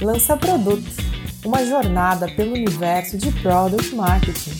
Lança Produto, uma jornada pelo universo de Product Marketing.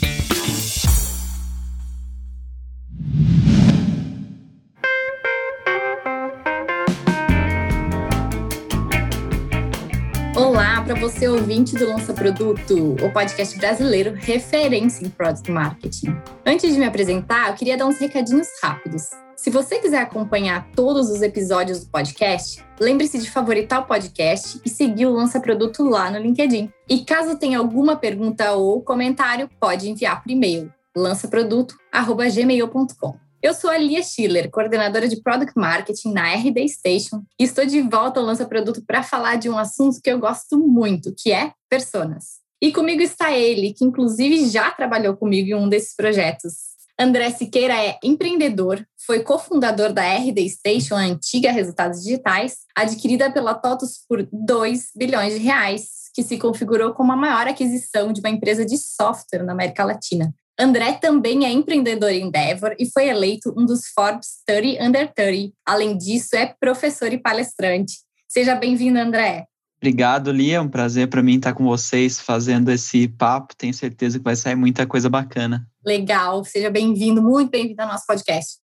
Olá para você ouvinte do Lança Produto, o podcast brasileiro referência em Product Marketing. Antes de me apresentar, eu queria dar uns recadinhos rápidos. Se você quiser acompanhar todos os episódios do podcast, lembre-se de favoritar o podcast e seguir o Lança Produto lá no LinkedIn. E caso tenha alguma pergunta ou comentário, pode enviar por e-mail lançaproduto@gmail.com. Eu sou a Lia Schiller, coordenadora de Product Marketing na RD Station, e estou de volta ao Lança Produto para falar de um assunto que eu gosto muito, que é personas. E comigo está ele, que inclusive já trabalhou comigo em um desses projetos, André Siqueira é empreendedor, foi cofundador da RD Station, a antiga Resultados Digitais, adquirida pela TOTUS por 2 bilhões de reais, que se configurou como a maior aquisição de uma empresa de software na América Latina. André também é empreendedor em Endeavor e foi eleito um dos Forbes 30 Under 30. Além disso, é professor e palestrante. Seja bem-vindo, André. Obrigado, Lia. É um prazer para mim estar com vocês fazendo esse papo. Tenho certeza que vai sair muita coisa bacana. Legal, seja bem-vindo, muito bem-vindo ao nosso podcast.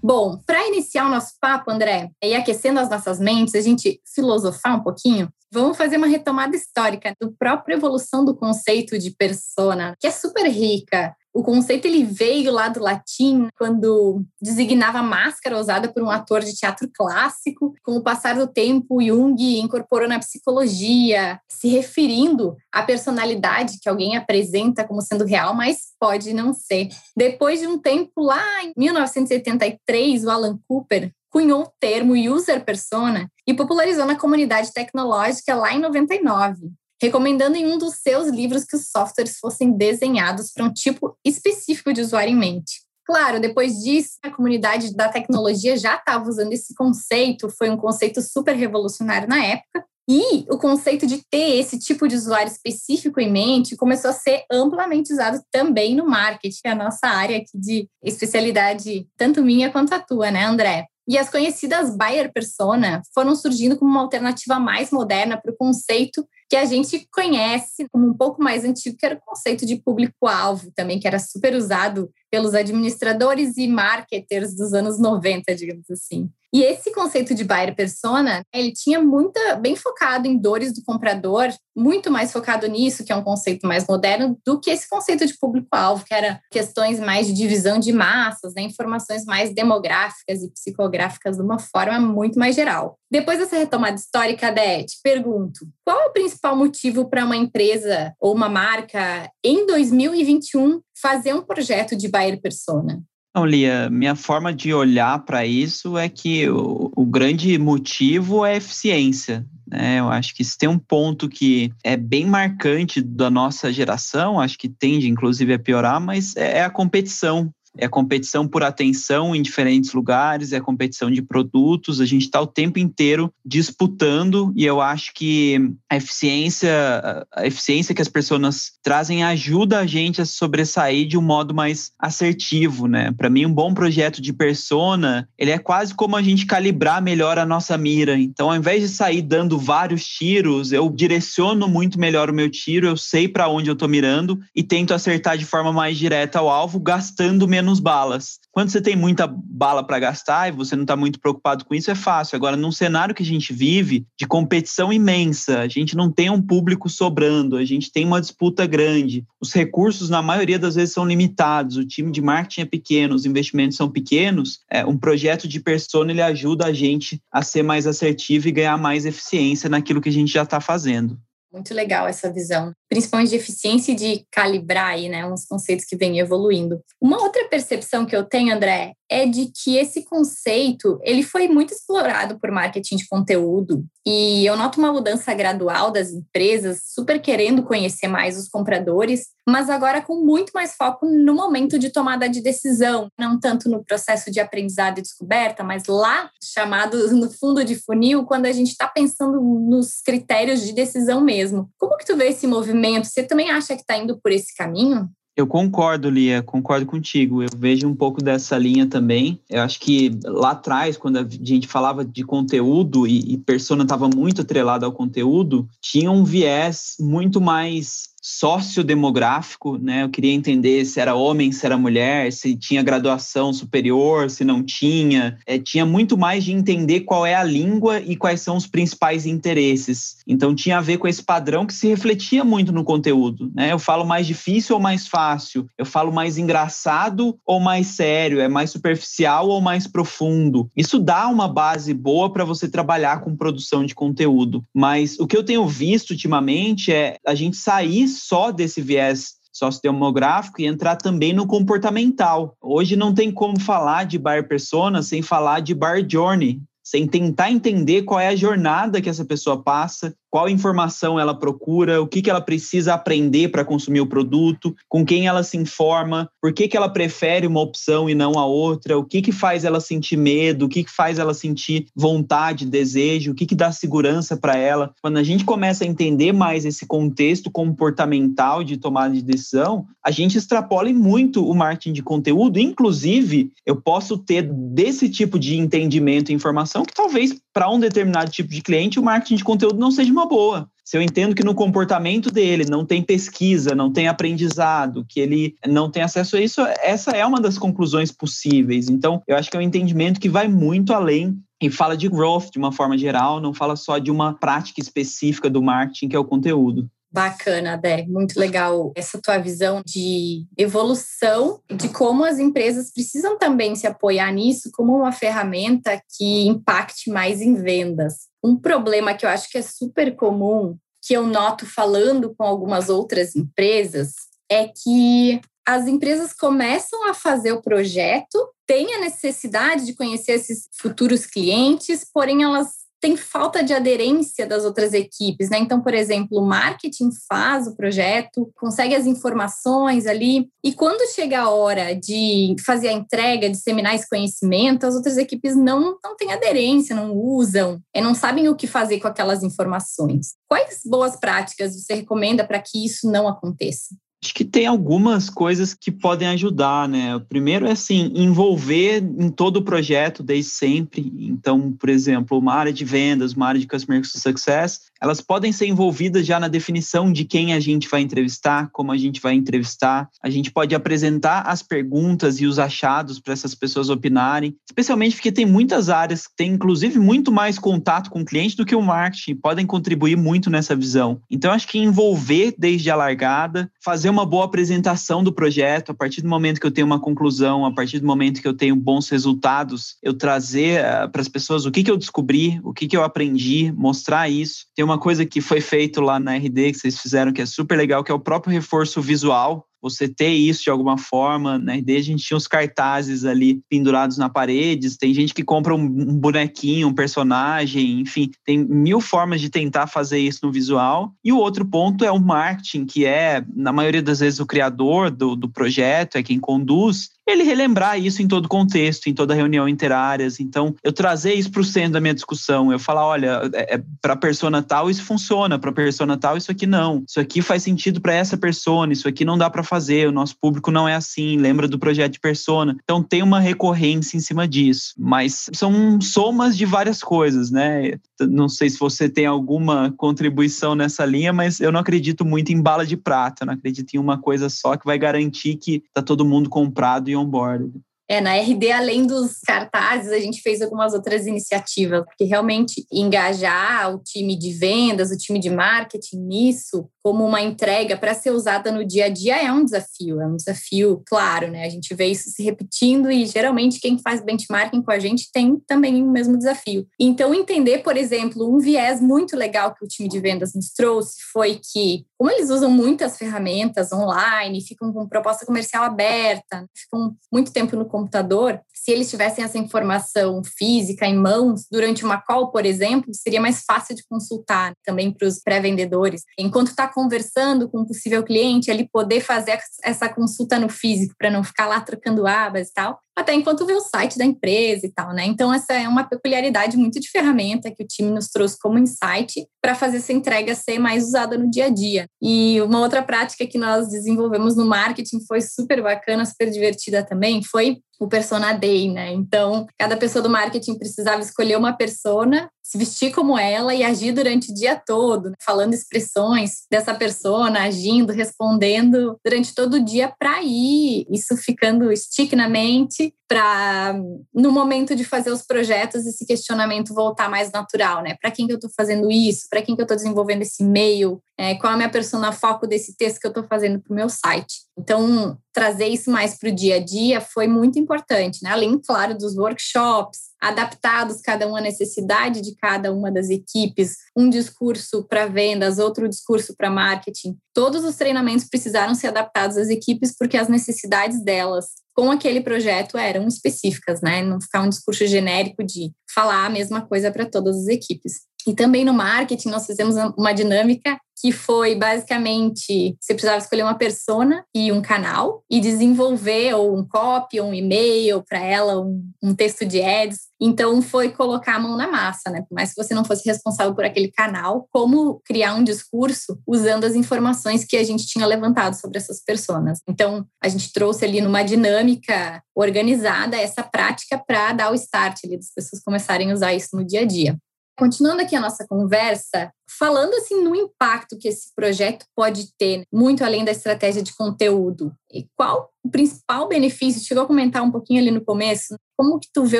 Bom, para iniciar o nosso papo, André, e aquecendo as nossas mentes, a gente filosofar um pouquinho, vamos fazer uma retomada histórica do própria evolução do conceito de persona, que é super rica. O conceito ele veio lá do latim, quando designava máscara usada por um ator de teatro clássico. Com o passar do tempo, Jung incorporou na psicologia, se referindo à personalidade que alguém apresenta como sendo real, mas pode não ser. Depois de um tempo, lá em 1983, o Alan Cooper cunhou o termo user persona e popularizou na comunidade tecnológica lá em 99 recomendando em um dos seus livros que os softwares fossem desenhados para um tipo específico de usuário em mente. Claro, depois disso, a comunidade da tecnologia já estava usando esse conceito, foi um conceito super revolucionário na época, e o conceito de ter esse tipo de usuário específico em mente começou a ser amplamente usado também no marketing, é a nossa área aqui de especialidade, tanto minha quanto a tua, né, André? E as conhecidas buyer persona foram surgindo como uma alternativa mais moderna para o conceito que a gente conhece como um pouco mais antigo, que era o conceito de público-alvo também, que era super usado pelos administradores e marketers dos anos 90, digamos assim. E esse conceito de buyer persona, ele tinha muita bem focado em dores do comprador, muito mais focado nisso, que é um conceito mais moderno, do que esse conceito de público-alvo, que era questões mais de divisão de massas, né, informações mais demográficas e psicográficas de uma forma muito mais geral. Depois dessa retomada histórica, Dé, pergunto, qual é o principal motivo para uma empresa ou uma marca em 2021 fazer um projeto de buyer persona? Não, Lia, minha forma de olhar para isso é que o, o, grande motivo é eficiência. Né? Eu acho que isso tem um ponto que é bem marcante da nossa geração, acho que tende inclusive a piorar, mas é, é a competição é competição por atenção em diferentes lugares, é competição de produtos, a gente está o tempo inteiro disputando e eu acho que a eficiência, a eficiência que as pessoas trazem ajuda a gente a sobressair de um modo mais assertivo, né? Para mim, um bom projeto de persona, ele é quase como a gente calibrar melhor a nossa mira. Então, ao invés de sair dando vários tiros, eu direciono muito melhor o meu tiro, eu sei para onde eu estou mirando e tento acertar de forma mais direta ao alvo, gastando menos menos balas. Quando você tem muita bala para gastar e você não está muito preocupado com isso, é fácil. Agora, num cenário que a gente vive de competição imensa, a gente não tem um público sobrando, a gente tem uma disputa grande. Os recursos, na maioria das vezes, são limitados. O time de marketing é pequeno, os investimentos são pequenos. É, um projeto de persona ele ajuda a gente a ser mais assertivo e ganhar mais eficiência naquilo que a gente já está fazendo. Muito legal essa visão, principalmente de eficiência e de calibrar aí, né, uns conceitos que vêm evoluindo. Uma outra percepção que eu tenho, André, é de que esse conceito ele foi muito explorado por marketing de conteúdo e eu noto uma mudança gradual das empresas super querendo conhecer mais os compradores, mas agora com muito mais foco no momento de tomada de decisão, não tanto no processo de aprendizado e descoberta, mas lá chamado no fundo de funil, quando a gente está pensando nos critérios de decisão mesmo. Como que tu vê esse movimento? Você também acha que está indo por esse caminho? Eu concordo, Lia, concordo contigo. Eu vejo um pouco dessa linha também. Eu acho que lá atrás, quando a gente falava de conteúdo e, e persona estava muito atrelada ao conteúdo, tinha um viés muito mais sociodemográfico, né? Eu queria entender se era homem, se era mulher, se tinha graduação superior, se não tinha. É, tinha muito mais de entender qual é a língua e quais são os principais interesses. Então tinha a ver com esse padrão que se refletia muito no conteúdo, né? Eu falo mais difícil ou mais fácil? Eu falo mais engraçado ou mais sério? É mais superficial ou mais profundo? Isso dá uma base boa para você trabalhar com produção de conteúdo. Mas o que eu tenho visto ultimamente é a gente sair só desse viés sociodemográfico e entrar também no comportamental. Hoje não tem como falar de bar persona sem falar de bar journey, sem tentar entender qual é a jornada que essa pessoa passa, qual informação ela procura, o que, que ela precisa aprender para consumir o produto, com quem ela se informa, por que, que ela prefere uma opção e não a outra, o que, que faz ela sentir medo, o que, que faz ela sentir vontade, desejo, o que, que dá segurança para ela. Quando a gente começa a entender mais esse contexto comportamental de tomada de decisão, a gente extrapola muito o marketing de conteúdo. Inclusive, eu posso ter desse tipo de entendimento e informação que talvez para um determinado tipo de cliente o marketing de conteúdo não seja uma boa. Se eu entendo que no comportamento dele não tem pesquisa, não tem aprendizado, que ele não tem acesso a isso, essa é uma das conclusões possíveis. Então, eu acho que é um entendimento que vai muito além e fala de growth de uma forma geral, não fala só de uma prática específica do marketing, que é o conteúdo. Bacana, Dé. Muito legal essa tua visão de evolução, de como as empresas precisam também se apoiar nisso como uma ferramenta que impacte mais em vendas. Um problema que eu acho que é super comum, que eu noto falando com algumas outras empresas, é que as empresas começam a fazer o projeto, têm a necessidade de conhecer esses futuros clientes, porém elas tem falta de aderência das outras equipes, né? Então, por exemplo, o marketing faz o projeto, consegue as informações ali, e quando chega a hora de fazer a entrega, disseminar esse conhecimento, as outras equipes não, não têm aderência, não usam, e não sabem o que fazer com aquelas informações. Quais boas práticas você recomenda para que isso não aconteça? Acho que tem algumas coisas que podem ajudar, né? O primeiro é assim, envolver em todo o projeto desde sempre. Então, por exemplo, uma área de vendas, uma área de customer success, elas podem ser envolvidas já na definição de quem a gente vai entrevistar, como a gente vai entrevistar. A gente pode apresentar as perguntas e os achados para essas pessoas opinarem, especialmente porque tem muitas áreas que têm, inclusive, muito mais contato com o cliente do que o marketing, podem contribuir muito nessa visão. Então, acho que envolver desde a largada, fazer uma boa apresentação do projeto, a partir do momento que eu tenho uma conclusão, a partir do momento que eu tenho bons resultados, eu trazer uh, para as pessoas o que, que eu descobri, o que, que eu aprendi, mostrar isso. Tem uma coisa que foi feito lá na RD que vocês fizeram que é super legal, que é o próprio reforço visual você ter isso de alguma forma, né? Desde a gente tinha os cartazes ali pendurados na parede, tem gente que compra um, um bonequinho, um personagem, enfim, tem mil formas de tentar fazer isso no visual. E o outro ponto é o marketing, que é, na maioria das vezes, o criador do, do projeto, é quem conduz, ele relembrar isso em todo contexto, em toda reunião interáreas. Então, eu trazer isso para o centro da minha discussão, eu falar, olha, é, é para persona tal isso funciona, para persona tal isso aqui não. Isso aqui faz sentido para essa persona, isso aqui não dá para fazer, o nosso público não é assim, lembra do projeto de persona. Então, tem uma recorrência em cima disso. Mas são somas de várias coisas, né? Não sei se você tem alguma contribuição nessa linha, mas eu não acredito muito em bala de prata, eu não acredito em uma coisa só que vai garantir que tá todo mundo comprado e onboard. É, na RD, além dos cartazes, a gente fez algumas outras iniciativas, porque realmente engajar o time de vendas, o time de marketing nisso, como uma entrega para ser usada no dia a dia, é um desafio. É um desafio, claro, né? A gente vê isso se repetindo e geralmente quem faz benchmarking com a gente tem também o mesmo desafio. Então, entender, por exemplo, um viés muito legal que o time de vendas nos trouxe foi que, como eles usam muitas ferramentas online, ficam com proposta comercial aberta, ficam muito tempo no computador, se eles tivessem essa informação física em mãos durante uma call, por exemplo, seria mais fácil de consultar também para os pré-vendedores. Enquanto está conversando com um possível cliente, ele poder fazer essa consulta no físico para não ficar lá trocando abas e tal. Até enquanto vê o site da empresa e tal, né? Então, essa é uma peculiaridade muito de ferramenta que o time nos trouxe como insight para fazer essa entrega ser mais usada no dia a dia. E uma outra prática que nós desenvolvemos no marketing foi super bacana, super divertida também, foi o persona day, né? Então, cada pessoa do marketing precisava escolher uma persona, se vestir como ela e agir durante o dia todo, falando expressões dessa persona, agindo, respondendo durante todo o dia para ir isso ficando stick na mente, para no momento de fazer os projetos esse questionamento voltar mais natural, né? Para quem que eu estou fazendo isso? Para quem que eu estou desenvolvendo esse e-mail? É, qual é a minha persona foco desse texto que eu estou fazendo para o meu site? Então, trazer isso mais para o dia a dia foi muito importante, né? Além, claro, dos workshops, adaptados cada uma à necessidade de cada uma das equipes, um discurso para vendas, outro discurso para marketing. Todos os treinamentos precisaram ser adaptados às equipes porque as necessidades delas com aquele projeto eram específicas, né? Não ficar um discurso genérico de falar a mesma coisa para todas as equipes. E também no marketing nós fizemos uma dinâmica que foi basicamente você precisava escolher uma persona e um canal e desenvolver ou um copy ou um e-mail para ela, um, um, texto de ads. Então foi colocar a mão na massa, né? Por mais que você não fosse responsável por aquele canal, como criar um discurso usando as informações que a gente tinha levantado sobre essas pessoas. Então a gente trouxe ali numa dinâmica organizada essa prática para dar o start ali das pessoas começarem a usar isso no dia a dia. Continuando aqui a nossa conversa, falando assim no impacto que esse projeto pode ter, muito além da estratégia de conteúdo, e qual o principal benefício? Chegou a comentar um pouquinho ali no começo, como que tu vê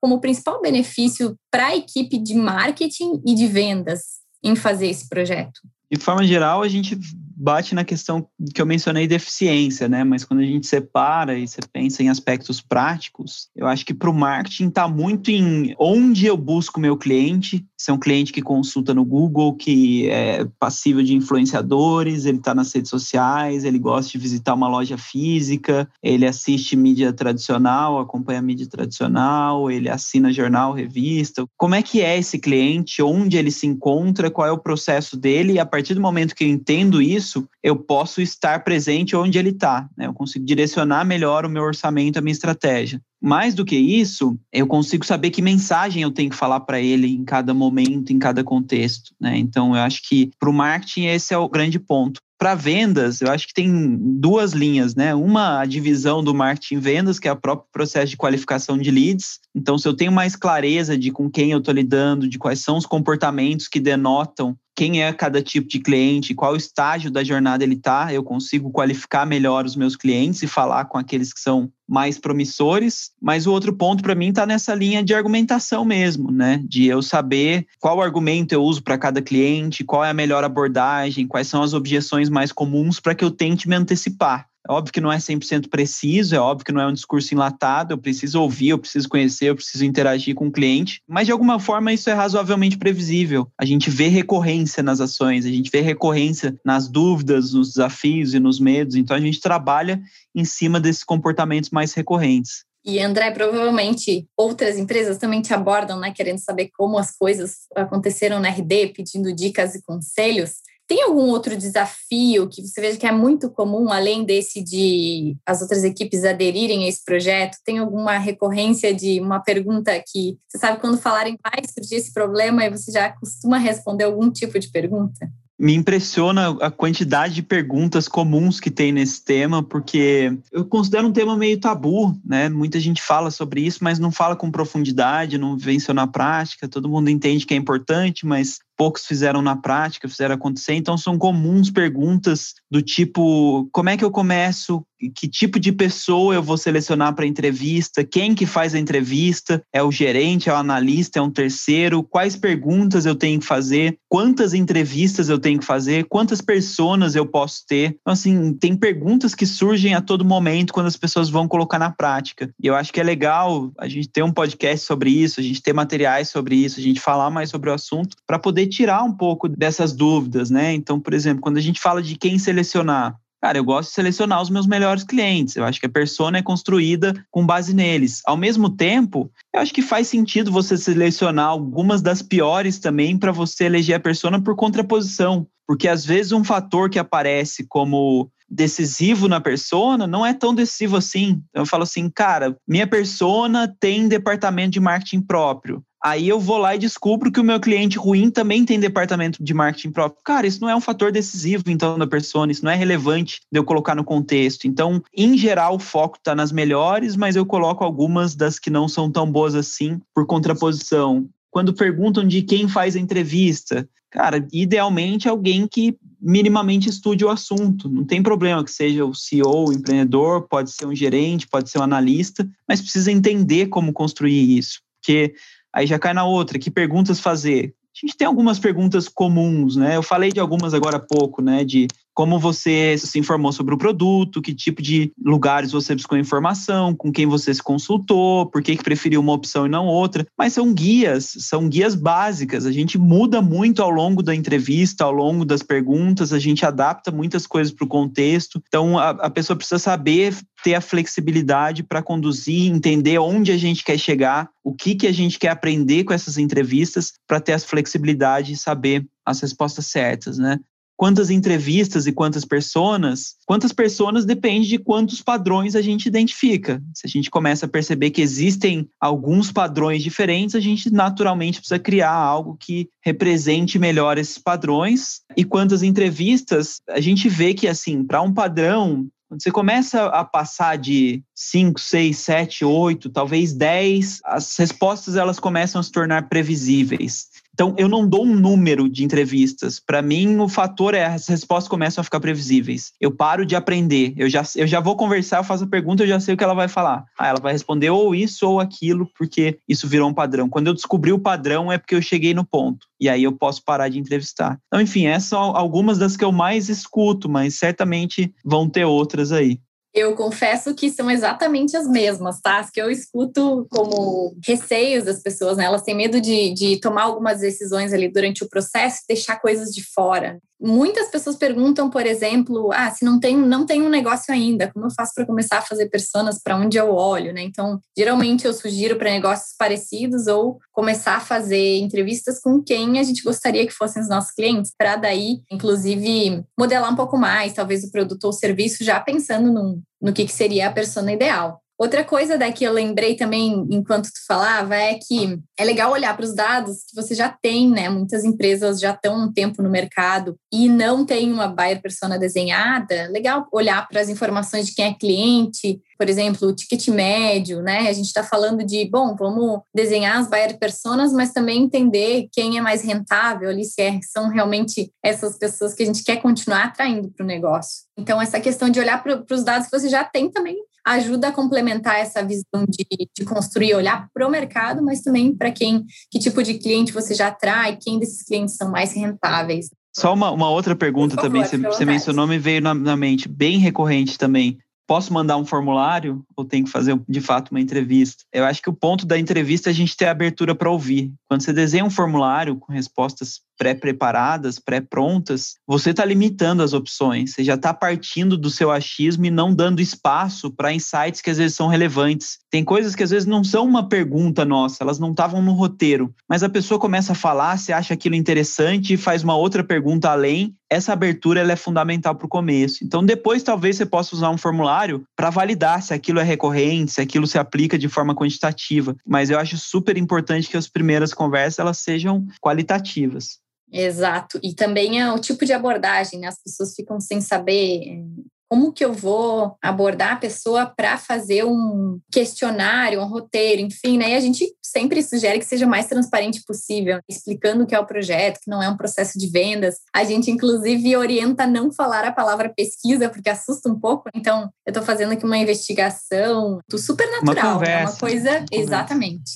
como principal benefício para a equipe de marketing e de vendas em fazer esse projeto? De forma geral, a gente bate na questão que eu mencionei de eficiência, né? Mas quando a gente separa e você pensa em aspectos práticos, eu acho que para o marketing está muito em onde eu busco meu cliente. Se é um cliente que consulta no Google, que é passível de influenciadores, ele está nas redes sociais, ele gosta de visitar uma loja física, ele assiste mídia tradicional, acompanha mídia tradicional, ele assina jornal, revista. Como é que é esse cliente? Onde ele se encontra? Qual é o processo dele? E a partir do momento que eu entendo isso, isso, eu posso estar presente onde ele está. Né? Eu consigo direcionar melhor o meu orçamento, a minha estratégia. Mais do que isso, eu consigo saber que mensagem eu tenho que falar para ele em cada momento, em cada contexto. Né? Então, eu acho que para o marketing esse é o grande ponto. Para vendas, eu acho que tem duas linhas, né? Uma, a divisão do marketing vendas, que é o próprio processo de qualificação de leads. Então, se eu tenho mais clareza de com quem eu estou lidando, de quais são os comportamentos que denotam quem é cada tipo de cliente, qual estágio da jornada ele está, eu consigo qualificar melhor os meus clientes e falar com aqueles que são mais promissores. Mas o outro ponto para mim está nessa linha de argumentação mesmo, né? De eu saber qual argumento eu uso para cada cliente, qual é a melhor abordagem, quais são as objeções mais comuns para que eu tente me antecipar. É óbvio que não é 100% preciso, é óbvio que não é um discurso enlatado, eu preciso ouvir, eu preciso conhecer, eu preciso interagir com o cliente, mas de alguma forma isso é razoavelmente previsível. A gente vê recorrência nas ações, a gente vê recorrência nas dúvidas, nos desafios e nos medos, então a gente trabalha em cima desses comportamentos mais recorrentes. E André, provavelmente outras empresas também te abordam, né, querendo saber como as coisas aconteceram na RD, pedindo dicas e conselhos. Tem algum outro desafio que você veja que é muito comum, além desse de as outras equipes aderirem a esse projeto? Tem alguma recorrência de uma pergunta que você sabe quando falarem vai surgir esse problema e você já costuma responder algum tipo de pergunta? me impressiona a quantidade de perguntas comuns que tem nesse tema, porque eu considero um tema meio tabu, né? Muita gente fala sobre isso, mas não fala com profundidade, não venceu na prática. Todo mundo entende que é importante, mas poucos fizeram na prática, fizeram acontecer. Então, são comuns perguntas do tipo: como é que eu começo? Que tipo de pessoa eu vou selecionar para entrevista? Quem que faz a entrevista? É o gerente, é o analista, é um terceiro? Quais perguntas eu tenho que fazer? Quantas entrevistas eu tenho que fazer? Quantas pessoas eu posso ter? Então, assim, tem perguntas que surgem a todo momento quando as pessoas vão colocar na prática. E eu acho que é legal a gente ter um podcast sobre isso, a gente ter materiais sobre isso, a gente falar mais sobre o assunto para poder tirar um pouco dessas dúvidas, né? Então, por exemplo, quando a gente fala de quem selecionar, Cara, eu gosto de selecionar os meus melhores clientes. Eu acho que a persona é construída com base neles. Ao mesmo tempo, eu acho que faz sentido você selecionar algumas das piores também para você eleger a persona por contraposição. Porque às vezes um fator que aparece como decisivo na persona, não é tão decisivo assim. Então, eu falo assim, cara, minha persona tem departamento de marketing próprio. Aí eu vou lá e descubro que o meu cliente ruim também tem departamento de marketing próprio. Cara, isso não é um fator decisivo, então, da persona, isso não é relevante de eu colocar no contexto. Então, em geral, o foco está nas melhores, mas eu coloco algumas das que não são tão boas assim, por contraposição. Quando perguntam de quem faz a entrevista, cara, idealmente alguém que minimamente estude o assunto. Não tem problema que seja o CEO, o empreendedor, pode ser um gerente, pode ser um analista, mas precisa entender como construir isso. Porque Aí já cai na outra, que perguntas fazer? A gente tem algumas perguntas comuns, né? Eu falei de algumas agora há pouco, né? De como você se informou sobre o produto, que tipo de lugares você buscou informação, com quem você se consultou, por que, que preferiu uma opção e não outra. Mas são guias, são guias básicas. A gente muda muito ao longo da entrevista, ao longo das perguntas, a gente adapta muitas coisas para o contexto. Então, a, a pessoa precisa saber ter a flexibilidade para conduzir, entender onde a gente quer chegar, o que, que a gente quer aprender com essas entrevistas, para ter a flexibilidade e saber as respostas certas, né? Quantas entrevistas e quantas pessoas, quantas pessoas depende de quantos padrões a gente identifica. Se a gente começa a perceber que existem alguns padrões diferentes, a gente naturalmente precisa criar algo que represente melhor esses padrões. E quantas entrevistas, a gente vê que assim, para um padrão quando você começa a passar de 5, 6, 7, 8, talvez 10, as respostas elas começam a se tornar previsíveis. Então, eu não dou um número de entrevistas. Para mim, o fator é as respostas começam a ficar previsíveis. Eu paro de aprender. Eu já, eu já vou conversar, eu faço a pergunta, eu já sei o que ela vai falar. Ah, ela vai responder ou isso ou aquilo, porque isso virou um padrão. Quando eu descobri o padrão, é porque eu cheguei no ponto. E aí eu posso parar de entrevistar. Então, enfim, essas são algumas das que eu mais escuto, mas certamente vão ter outras aí. Eu confesso que são exatamente as mesmas, tá? As que eu escuto como receios das pessoas, né? Elas têm medo de, de tomar algumas decisões ali durante o processo e deixar coisas de fora. Muitas pessoas perguntam, por exemplo, ah, se não tem, não tem um negócio ainda, como eu faço para começar a fazer personas para onde eu olho, né? Então, geralmente eu sugiro para negócios parecidos ou começar a fazer entrevistas com quem a gente gostaria que fossem os nossos clientes, para daí, inclusive, modelar um pouco mais, talvez o produto ou serviço, já pensando num, no que, que seria a persona ideal. Outra coisa daqui que eu lembrei também enquanto tu falava é que é legal olhar para os dados que você já tem, né? Muitas empresas já estão um tempo no mercado e não tem uma buyer persona desenhada. Legal olhar para as informações de quem é cliente, por exemplo, o ticket médio, né? A gente está falando de, bom, vamos desenhar as buyer personas, mas também entender quem é mais rentável ali, se é, são realmente essas pessoas que a gente quer continuar atraindo para o negócio. Então, essa questão de olhar para os dados que você já tem também ajuda a complementar essa visão de, de construir, olhar para o mercado, mas também para quem, que tipo de cliente você já atrai, quem desses clientes são mais rentáveis. Só uma, uma outra pergunta favor, também, você, você mencionou, me veio na, na mente, bem recorrente também posso mandar um formulário ou tenho que fazer de fato uma entrevista? Eu acho que o ponto da entrevista é a gente ter abertura para ouvir. Quando você desenha um formulário com respostas pré-preparadas, pré-prontas, você está limitando as opções. Você já está partindo do seu achismo e não dando espaço para insights que às vezes são relevantes. Tem coisas que às vezes não são uma pergunta nossa, elas não estavam no roteiro, mas a pessoa começa a falar, você acha aquilo interessante e faz uma outra pergunta além. Essa abertura ela é fundamental para o começo. Então, depois, talvez você possa usar um formulário para validar se aquilo é recorrente, se aquilo se aplica de forma quantitativa. Mas eu acho super importante que as primeiras conversas elas sejam qualitativas. Exato. E também é o tipo de abordagem, né? As pessoas ficam sem saber como que eu vou abordar a pessoa para fazer um questionário, um roteiro, enfim, né? E a gente sempre sugere que seja o mais transparente possível, explicando o que é o projeto, que não é um processo de vendas. A gente, inclusive, orienta a não falar a palavra pesquisa, porque assusta um pouco. Então, eu estou fazendo aqui uma investigação do super natural, uma, é uma coisa. Uma exatamente.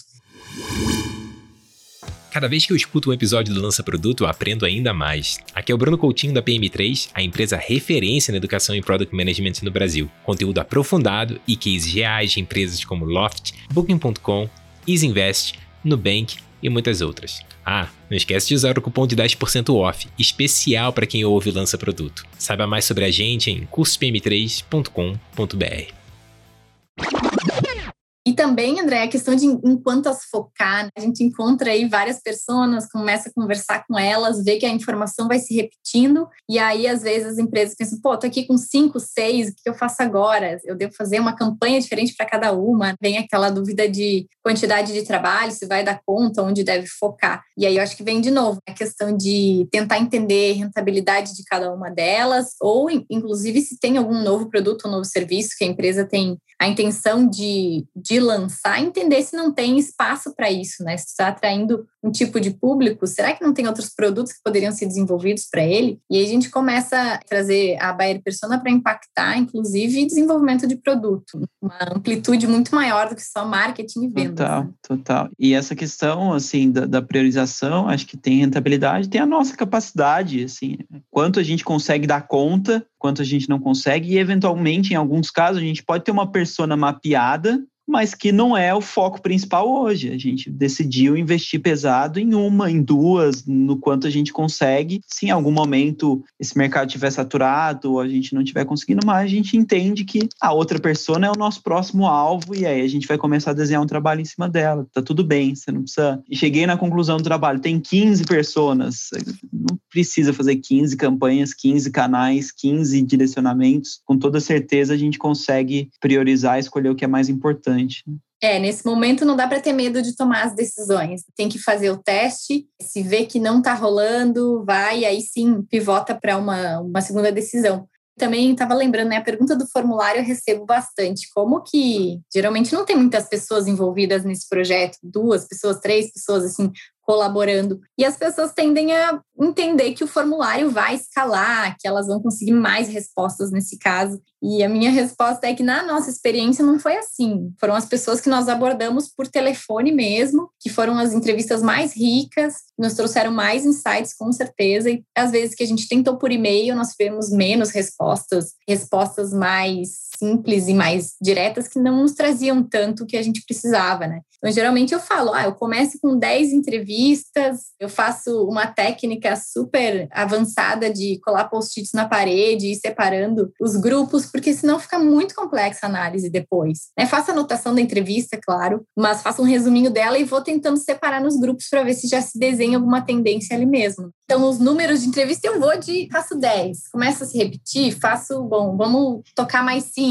Cada vez que eu escuto um episódio do Lança Produto, eu aprendo ainda mais. Aqui é o Bruno Coutinho da PM3, a empresa referência na educação em Product Management no Brasil. Conteúdo aprofundado e cases reais de empresas como Loft, Booking.com, EasyInvest, Nubank e muitas outras. Ah, não esquece de usar o cupom de 10% off, especial para quem ouve o Lança Produto. Saiba mais sobre a gente em cursospm3.com.br. Também, André, a questão de em quantas focar. Né? A gente encontra aí várias pessoas, começa a conversar com elas, vê que a informação vai se repetindo, e aí às vezes as empresas pensam, pô, tô aqui com cinco, seis, o que eu faço agora? Eu devo fazer uma campanha diferente para cada uma. Vem aquela dúvida de quantidade de trabalho, se vai dar conta, onde deve focar. E aí eu acho que vem de novo a questão de tentar entender a rentabilidade de cada uma delas, ou inclusive se tem algum novo produto ou novo serviço que a empresa tem a intenção de, de lançar, entender se não tem espaço para isso, né? Se está atraindo um tipo de público, será que não tem outros produtos que poderiam ser desenvolvidos para ele? E aí a gente começa a trazer a Bayer Persona para impactar, inclusive, desenvolvimento de produto, uma amplitude muito maior do que só marketing e vendas. Total, né? total. E essa questão, assim, da, da, priorização, acho que tem rentabilidade, tem a nossa capacidade, assim, quanto a gente consegue dar conta, quanto a gente não consegue, e eventualmente, em alguns casos, a gente pode ter uma persona mapeada mas que não é o foco principal hoje. A gente decidiu investir pesado em uma, em duas, no quanto a gente consegue. Se em algum momento esse mercado estiver saturado ou a gente não estiver conseguindo mais, a gente entende que a outra pessoa é o nosso próximo alvo e aí a gente vai começar a desenhar um trabalho em cima dela. Tá tudo bem, você não precisa. E cheguei na conclusão do trabalho, tem 15 pessoas, não precisa fazer 15 campanhas, 15 canais, 15 direcionamentos. Com toda certeza a gente consegue priorizar, escolher o que é mais importante? É, nesse momento não dá para ter medo de tomar as decisões. Tem que fazer o teste, se vê que não está rolando, vai, aí sim pivota para uma, uma segunda decisão. Também estava lembrando, né, a pergunta do formulário eu recebo bastante. Como que geralmente não tem muitas pessoas envolvidas nesse projeto, duas pessoas, três pessoas, assim, colaborando. E as pessoas tendem a entender que o formulário vai escalar, que elas vão conseguir mais respostas nesse caso. E a minha resposta é que na nossa experiência não foi assim. Foram as pessoas que nós abordamos por telefone mesmo, que foram as entrevistas mais ricas, nos trouxeram mais insights com certeza. E às vezes que a gente tentou por e-mail, nós tivemos menos respostas, respostas mais simples e mais diretas que não nos traziam tanto o que a gente precisava, né? Então, geralmente eu falo, ah, eu começo com 10 entrevistas, eu faço uma técnica super avançada de colar post-its na parede e separando os grupos, porque senão fica muito complexa a análise depois. Né? Faça anotação da entrevista, claro, mas faça um resuminho dela e vou tentando separar nos grupos para ver se já se desenha alguma tendência ali mesmo. Então, os números de entrevista eu vou de faço 10, começa a se repetir, faço, bom, vamos tocar mais 5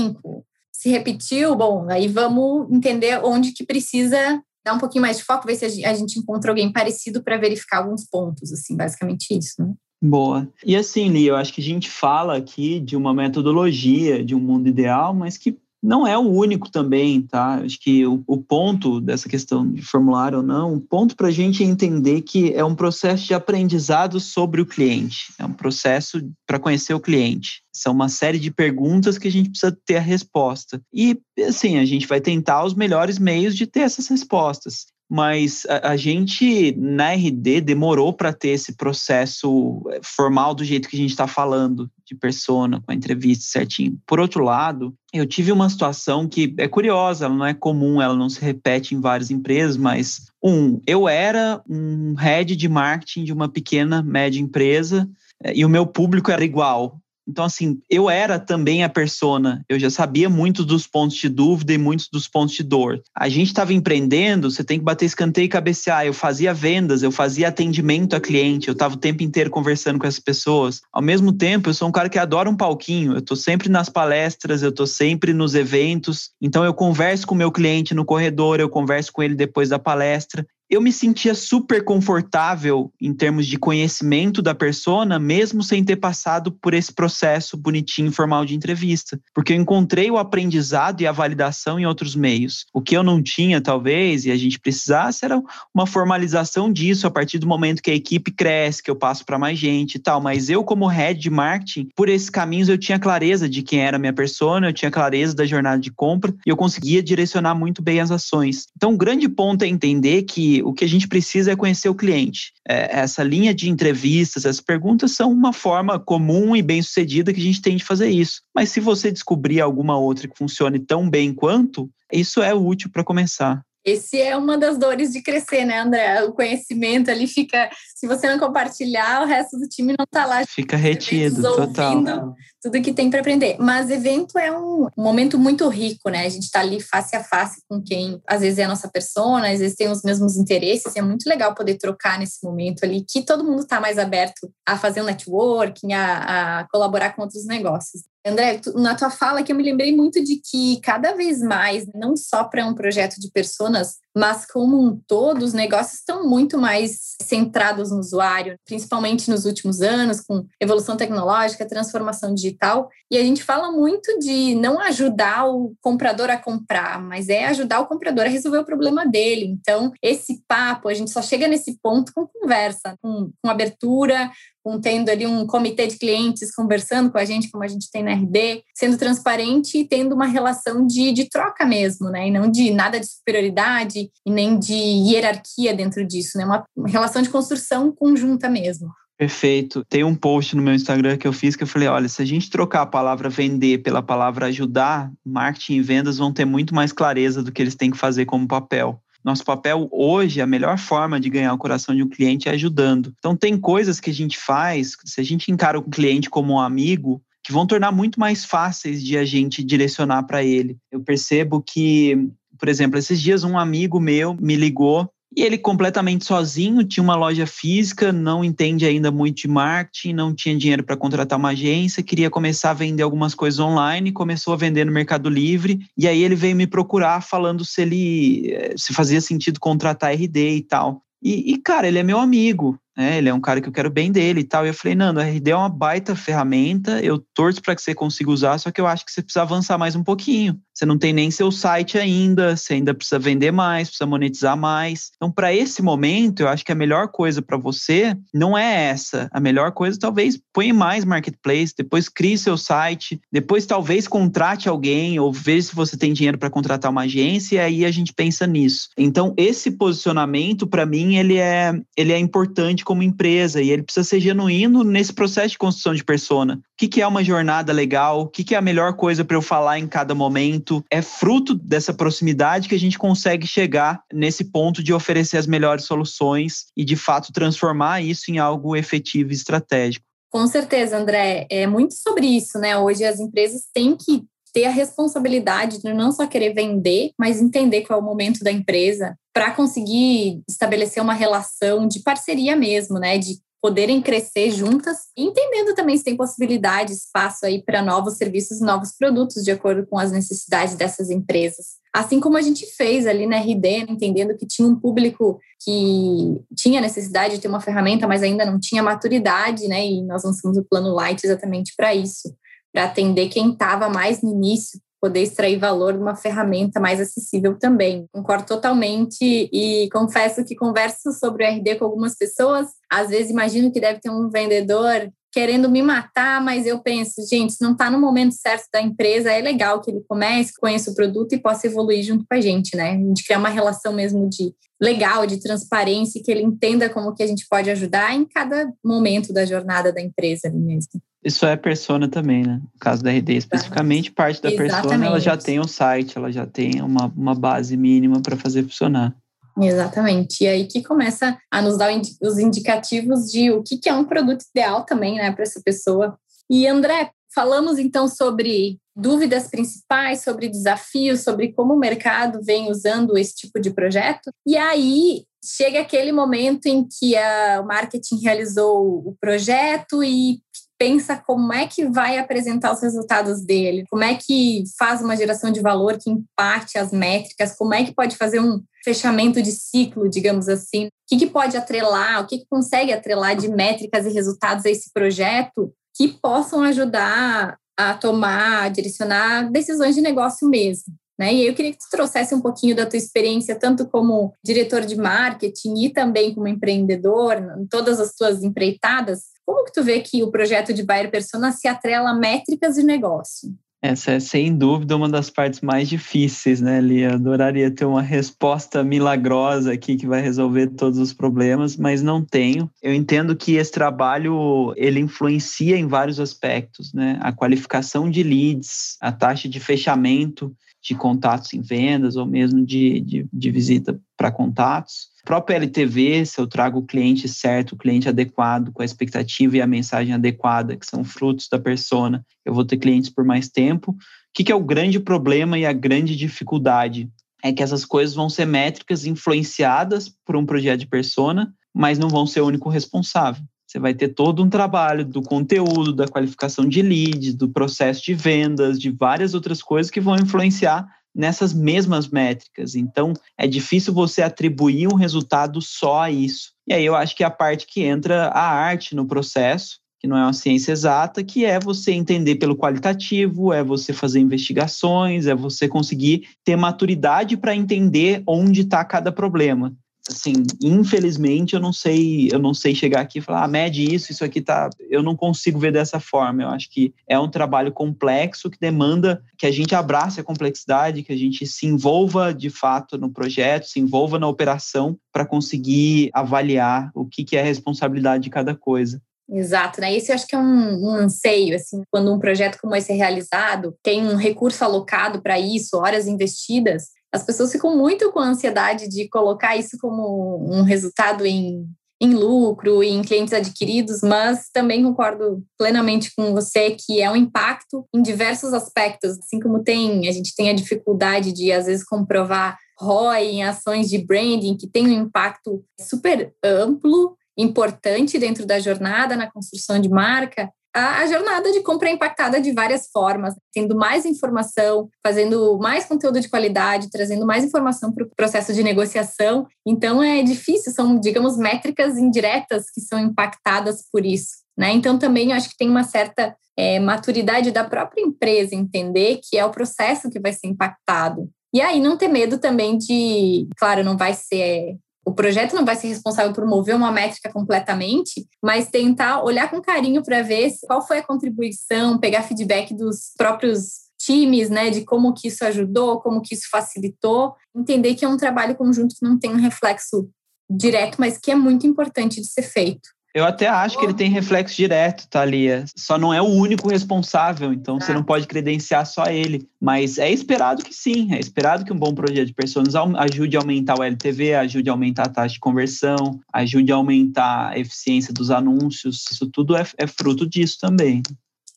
se repetiu, bom, aí vamos entender onde que precisa dar um pouquinho mais de foco, ver se a gente encontra alguém parecido para verificar alguns pontos, assim, basicamente isso, né? Boa. E assim, Lia, eu acho que a gente fala aqui de uma metodologia, de um mundo ideal, mas que não é o único também, tá? Acho que o, o ponto dessa questão de formulário ou não, o ponto para a gente entender que é um processo de aprendizado sobre o cliente, é um processo para conhecer o cliente. São uma série de perguntas que a gente precisa ter a resposta. E, assim, a gente vai tentar os melhores meios de ter essas respostas mas a, a, gente na RD demorou para ter esse processo eh, formal do jeito que a gente está falando, de persona, com a entrevista certinho. Por outro lado, eu tive uma situação que é curiosa, ela não é comum, ela não se repete em várias empresas, mas um, eu era um head de marketing de uma pequena, média empresa eh, e o meu público era igual. Então, assim, eu era também a persona, eu já sabia muitos dos pontos de dúvida e muitos dos pontos de dor. A gente estava empreendendo, você tem que bater escanteio e cabecear. Eu fazia vendas, eu fazia atendimento a cliente, eu estava o tempo inteiro conversando com essas pessoas. Ao mesmo tempo, eu sou um cara que adora um palquinho, eu estou sempre nas palestras, eu estou sempre nos eventos. Então, eu converso com o meu cliente no corredor, eu converso com ele depois da palestra eu me sentia super confortável em termos de conhecimento da persona, mesmo sem ter passado por esse processo bonitinho formal de entrevista, porque eu encontrei o aprendizado e a validação em outros meios. O que eu não tinha, talvez, e a gente precisasse, era uma formalização disso a partir do momento que a equipe cresce, que eu passo para mais gente e tal. Mas eu, como head de marketing, por esses caminhos eu tinha clareza de quem era a minha persona, eu tinha clareza da jornada de compra e eu conseguia direcionar muito bem as ações. Então, o grande ponto é entender que o que a gente precisa é conhecer o cliente. É, essa linha de entrevistas, essas perguntas são uma forma comum e bem sucedida que a gente tem de fazer isso. Mas se você descobrir alguma outra que funcione tão bem quanto, isso é útil para começar. Esse é uma das dores de crescer, né, André? O conhecimento ali fica. Se você não compartilhar, o resto do time não está lá. Fica retido, total. Tudo que tem para aprender. Mas evento é um momento muito rico, né? A gente está ali face a face com quem às vezes é a nossa persona, às vezes tem os mesmos interesses. E é muito legal poder trocar nesse momento ali, que todo mundo está mais aberto a fazer um networking, a, a colaborar com outros negócios. André, na tua fala que eu me lembrei muito de que cada vez mais, não só para um projeto de personas, mas como um todo, os negócios estão muito mais centrados no usuário, principalmente nos últimos anos, com evolução tecnológica, transformação digital. E a gente fala muito de não ajudar o comprador a comprar, mas é ajudar o comprador a resolver o problema dele. Então, esse papo, a gente só chega nesse ponto com conversa, com, com abertura, com tendo ali um comitê de clientes conversando com a gente, como a gente tem na RD, sendo transparente e tendo uma relação de, de troca mesmo, né? E não de nada de superioridade e nem de hierarquia dentro disso, né? Uma relação de construção conjunta mesmo. Perfeito. Tem um post no meu Instagram que eu fiz que eu falei: olha, se a gente trocar a palavra vender pela palavra ajudar, marketing e vendas vão ter muito mais clareza do que eles têm que fazer como papel. Nosso papel hoje, a melhor forma de ganhar o coração de um cliente é ajudando. Então, tem coisas que a gente faz, se a gente encara o cliente como um amigo, que vão tornar muito mais fáceis de a gente direcionar para ele. Eu percebo que por exemplo, esses dias um amigo meu me ligou e ele completamente sozinho, tinha uma loja física, não entende ainda muito de marketing, não tinha dinheiro para contratar uma agência, queria começar a vender algumas coisas online, começou a vender no Mercado Livre, e aí ele veio me procurar falando se ele eh, se fazia sentido contratar RD e tal. E, e cara, ele é meu amigo, né? Ele é um cara que eu quero bem dele e tal. E eu falei, Nando, a RD é uma baita ferramenta, eu torço para que você consiga usar, só que eu acho que você precisa avançar mais um pouquinho. Você não tem nem seu site ainda, você ainda precisa vender mais, precisa monetizar mais. Então, para esse momento, eu acho que a melhor coisa para você não é essa. A melhor coisa, talvez, põe mais marketplace, depois crie seu site, depois talvez contrate alguém ou veja se você tem dinheiro para contratar uma agência e aí a gente pensa nisso. Então, esse posicionamento, para mim, ele é, ele é importante como empresa e ele precisa ser genuíno nesse processo de construção de persona. O que, que é uma jornada legal? O que, que é a melhor coisa para eu falar em cada momento? É fruto dessa proximidade que a gente consegue chegar nesse ponto de oferecer as melhores soluções e, de fato, transformar isso em algo efetivo e estratégico. Com certeza, André. É muito sobre isso, né? Hoje as empresas têm que ter a responsabilidade de não só querer vender, mas entender qual é o momento da empresa para conseguir estabelecer uma relação de parceria mesmo, né? De poderem crescer juntas, entendendo também se tem possibilidade, espaço aí para novos serviços, novos produtos de acordo com as necessidades dessas empresas. Assim como a gente fez ali na RD, entendendo que tinha um público que tinha necessidade de ter uma ferramenta, mas ainda não tinha maturidade, né? E nós lançamos o plano Light exatamente para isso para atender quem estava mais no início, poder extrair valor de uma ferramenta mais acessível também. Concordo totalmente e confesso que converso sobre o RD com algumas pessoas. Às vezes imagino que deve ter um vendedor querendo me matar, mas eu penso, gente, se não está no momento certo da empresa, é legal que ele comece, conheça o produto e possa evoluir junto com a gente, né? A gente criar uma relação mesmo de legal, de transparência, que ele entenda como que a gente pode ajudar em cada momento da jornada da empresa ali mesmo. Isso é persona também, né? No caso da RD, especificamente, parte da Exatamente. persona ela já tem um site, ela já tem uma, uma base mínima para fazer funcionar. Exatamente. E aí que começa a nos dar os indicativos de o que é um produto ideal também, né, para essa pessoa. E André, falamos então sobre dúvidas principais, sobre desafios, sobre como o mercado vem usando esse tipo de projeto. E aí chega aquele momento em que a, o marketing realizou o projeto e pensa como é que vai apresentar os resultados dele, como é que faz uma geração de valor que imparte as métricas, como é que pode fazer um fechamento de ciclo, digamos assim, o que, que pode atrelar, o que, que consegue atrelar de métricas e resultados a esse projeto que possam ajudar a tomar, a direcionar decisões de negócio mesmo. Né? E eu queria que tu trouxesse um pouquinho da tua experiência, tanto como diretor de marketing e também como empreendedor, em todas as tuas empreitadas. Como que tu vê que o projeto de Buyer Persona se atrela a métricas de negócio? Essa é, sem dúvida, uma das partes mais difíceis, né, Lia? Adoraria ter uma resposta milagrosa aqui que vai resolver todos os problemas, mas não tenho. Eu entendo que esse trabalho, ele influencia em vários aspectos, né? A qualificação de leads, a taxa de fechamento, de contatos em vendas ou mesmo de, de, de visita para contatos. O próprio LTV, se eu trago o cliente certo, o cliente adequado, com a expectativa e a mensagem adequada, que são frutos da persona, eu vou ter clientes por mais tempo. O que, que é o grande problema e a grande dificuldade? É que essas coisas vão ser métricas influenciadas por um projeto de persona, mas não vão ser o único responsável. Você vai ter todo um trabalho do conteúdo, da qualificação de leads, do processo de vendas, de várias outras coisas que vão influenciar nessas mesmas métricas. Então, é difícil você atribuir um resultado só a isso. E aí eu acho que é a parte que entra a arte no processo, que não é uma ciência exata, que é você entender pelo qualitativo, é você fazer investigações, é você conseguir ter maturidade para entender onde está cada problema assim, infelizmente eu não sei, eu não sei chegar aqui e falar, ah, mede isso, isso aqui tá, eu não consigo ver dessa forma. Eu acho que é um trabalho complexo que demanda que a gente abrace a complexidade, que a gente se envolva de fato no projeto, se envolva na operação para conseguir avaliar o que, que é a responsabilidade de cada coisa. Exato, né? Esse eu acho que é um, um, anseio, assim, quando um projeto como esse é realizado, tem um recurso alocado para isso, horas investidas, as pessoas ficam muito com ansiedade de colocar isso como um resultado em, em lucro, em clientes adquiridos, mas também concordo plenamente com você que é um impacto em diversos aspectos, assim como tem, a gente tem a dificuldade de às vezes comprovar ROI em ações de branding que tem um impacto super amplo, importante dentro da jornada na construção de marca, a, a, jornada de compra é impactada de várias formas, tendo mais informação, fazendo mais conteúdo de qualidade, trazendo mais informação para o processo de negociação. Então é difícil, são, digamos, métricas indiretas que são impactadas por isso. Né? Então também acho que tem uma certa é, maturidade da própria empresa entender que é o processo que vai ser impactado. E aí não ter medo também de, claro, não vai ser o projeto não vai ser responsável por mover uma métrica completamente, mas tentar olhar com carinho para ver qual foi a contribuição, pegar feedback dos próprios times, né, de como que isso ajudou, como que isso facilitou, entender que é um trabalho conjunto que não tem um reflexo direto, mas que é muito importante de ser feito. Eu até acho que ele tem reflexo direto, Thalia. Só não é o único responsável, então você tá. não pode credenciar só ele. Mas é esperado que sim, é esperado que um bom projeto de pessoas ajude a aumentar o LTV, ajude a aumentar a taxa de conversão, ajude a aumentar a eficiência dos anúncios. Isso tudo é, é fruto disso também.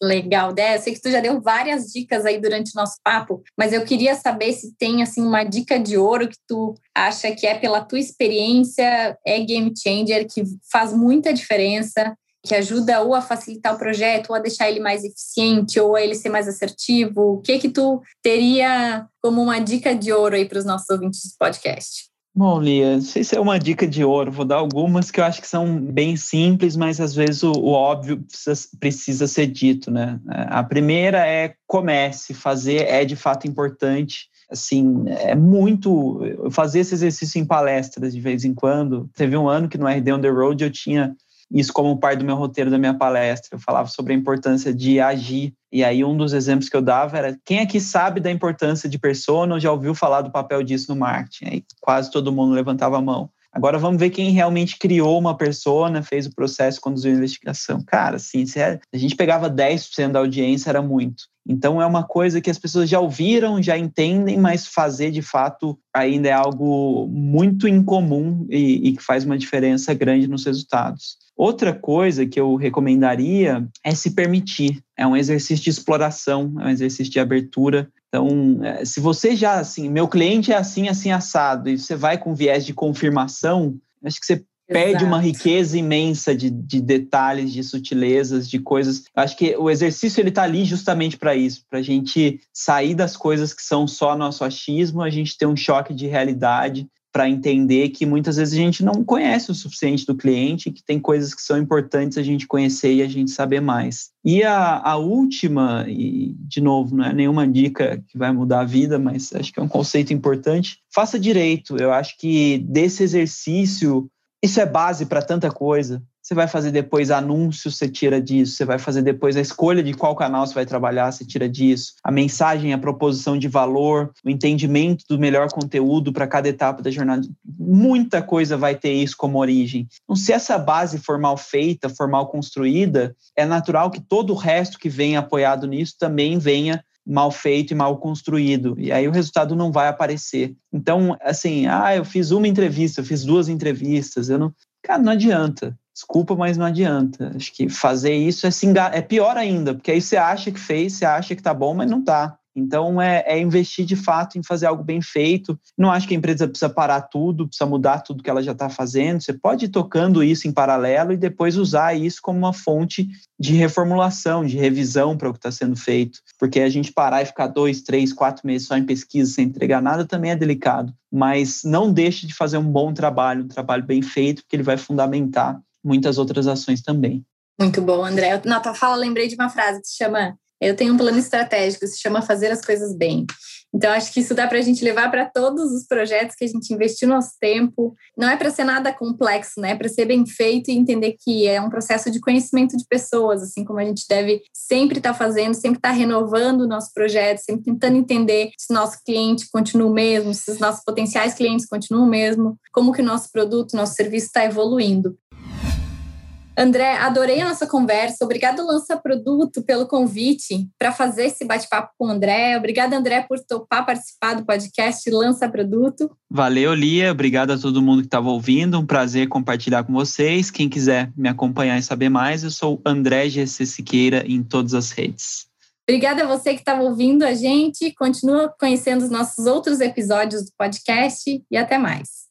Legal. Eu sei que tu já deu várias dicas aí durante o nosso papo, mas eu queria saber se tem assim uma dica de ouro que tu acha que é pela tua experiência, é game changer, que faz muita diferença, que ajuda ou a facilitar o projeto, ou a deixar ele mais eficiente, ou a ele ser mais assertivo. O que que tu teria como uma dica de ouro aí para os nossos ouvintes do podcast? Bom, Lia, não sei se é uma dica de ouro, vou dar algumas que eu acho que são bem simples, mas às vezes o, o óbvio precisa, precisa, ser dito, né? A primeira é comece, fazer é de fato importante. Assim, é muito. Fazer esse exercício em palestras de vez em quando. Teve um ano que no RD On The Road eu tinha isso como parte do meu roteiro da minha palestra. Eu falava sobre a importância de agir. E aí um dos exemplos que eu dava era quem aqui sabe da importância de persona ou já ouviu falar do papel disso no marketing? Aí quase todo mundo levantava a mão. Agora vamos ver quem realmente criou uma persona, fez o processo, conduziu a investigação. Cara, assim, se a gente pegava 10% da audiência, era muito. Então é uma coisa que as pessoas já ouviram, já entendem, mas fazer de fato ainda é algo muito incomum e, e que faz uma diferença grande nos resultados. Outra coisa que eu recomendaria é se permitir. É um exercício de exploração, é um exercício de abertura. Então, é, se você já, assim, meu cliente é assim, assim, assado, e você vai com viés de confirmação, acho que você perde uma riqueza imensa de, de, detalhes, de sutilezas, de coisas. Acho que o exercício ele está ali justamente para isso, para a gente sair das coisas que são só nosso achismo, a gente ter um choque de realidade para entender que muitas vezes a gente não conhece o suficiente do cliente, que tem coisas que são importantes a gente conhecer e a gente saber mais. E a, a última, e de novo, não é nenhuma dica que vai mudar a vida, mas acho que é um conceito importante, faça direito. Eu acho que desse exercício, isso é base para tanta coisa. Você vai fazer depois anúncios, você tira disso. Você vai fazer depois a escolha de qual canal você vai trabalhar, você tira disso. A mensagem, a proposição de valor, o entendimento do melhor conteúdo para cada etapa da jornada. Muita coisa vai ter isso como origem. Então, se essa base for mal feita, for mal construída, é natural que todo o resto que vem apoiado nisso também venha mal feito e mal construído. E aí o resultado não vai aparecer. Então, assim, ah, eu fiz uma entrevista, eu fiz duas entrevistas, eu não. Cara, não adianta. Desculpa, mas não adianta. Acho que fazer isso é, é pior ainda, porque aí você acha que fez, você acha que tá bom, mas não tá. Então, é, é, investir de fato em fazer algo bem feito. Não acho que a empresa precisa parar tudo, precisa mudar tudo que ela já está fazendo. Você pode ir tocando isso em paralelo e depois usar isso como uma fonte de reformulação, de revisão para o que está sendo feito. Porque a gente parar e ficar dois, três, quatro meses só em pesquisa sem entregar nada também é delicado. Mas não deixe de fazer um bom trabalho, um trabalho bem feito, porque ele vai fundamentar muitas outras ações também. Muito bom, André. Na tua fala, lembrei de uma frase que se chama eu tenho um plano estratégico, se chama Fazer as Coisas Bem. Então, acho que isso dá para a gente levar para todos os projetos que a gente investiu nosso tempo. Não é para ser nada complexo, né? É para ser bem feito e entender que é um processo de conhecimento de pessoas, assim como a gente deve sempre estar tá fazendo, sempre estar tá renovando o nosso projeto, sempre tentando entender se nosso cliente continua o mesmo, se os nossos potenciais clientes continuam o mesmo, como que o nosso produto, nosso serviço está evoluindo. André, adorei a nossa conversa. Obrigado, Lança Produto, pelo convite para fazer esse bate-papo com o André. Obrigada, André, por topar participar do podcast Lança Produto. Valeu, Lia. Obrigado a todo mundo que estava ouvindo. Um prazer compartilhar com vocês. Quem quiser me acompanhar e saber mais, eu sou André GC Siqueira em todas as redes. Obrigada a você que estava ouvindo a gente. Continua conhecendo os nossos outros episódios do podcast e até mais.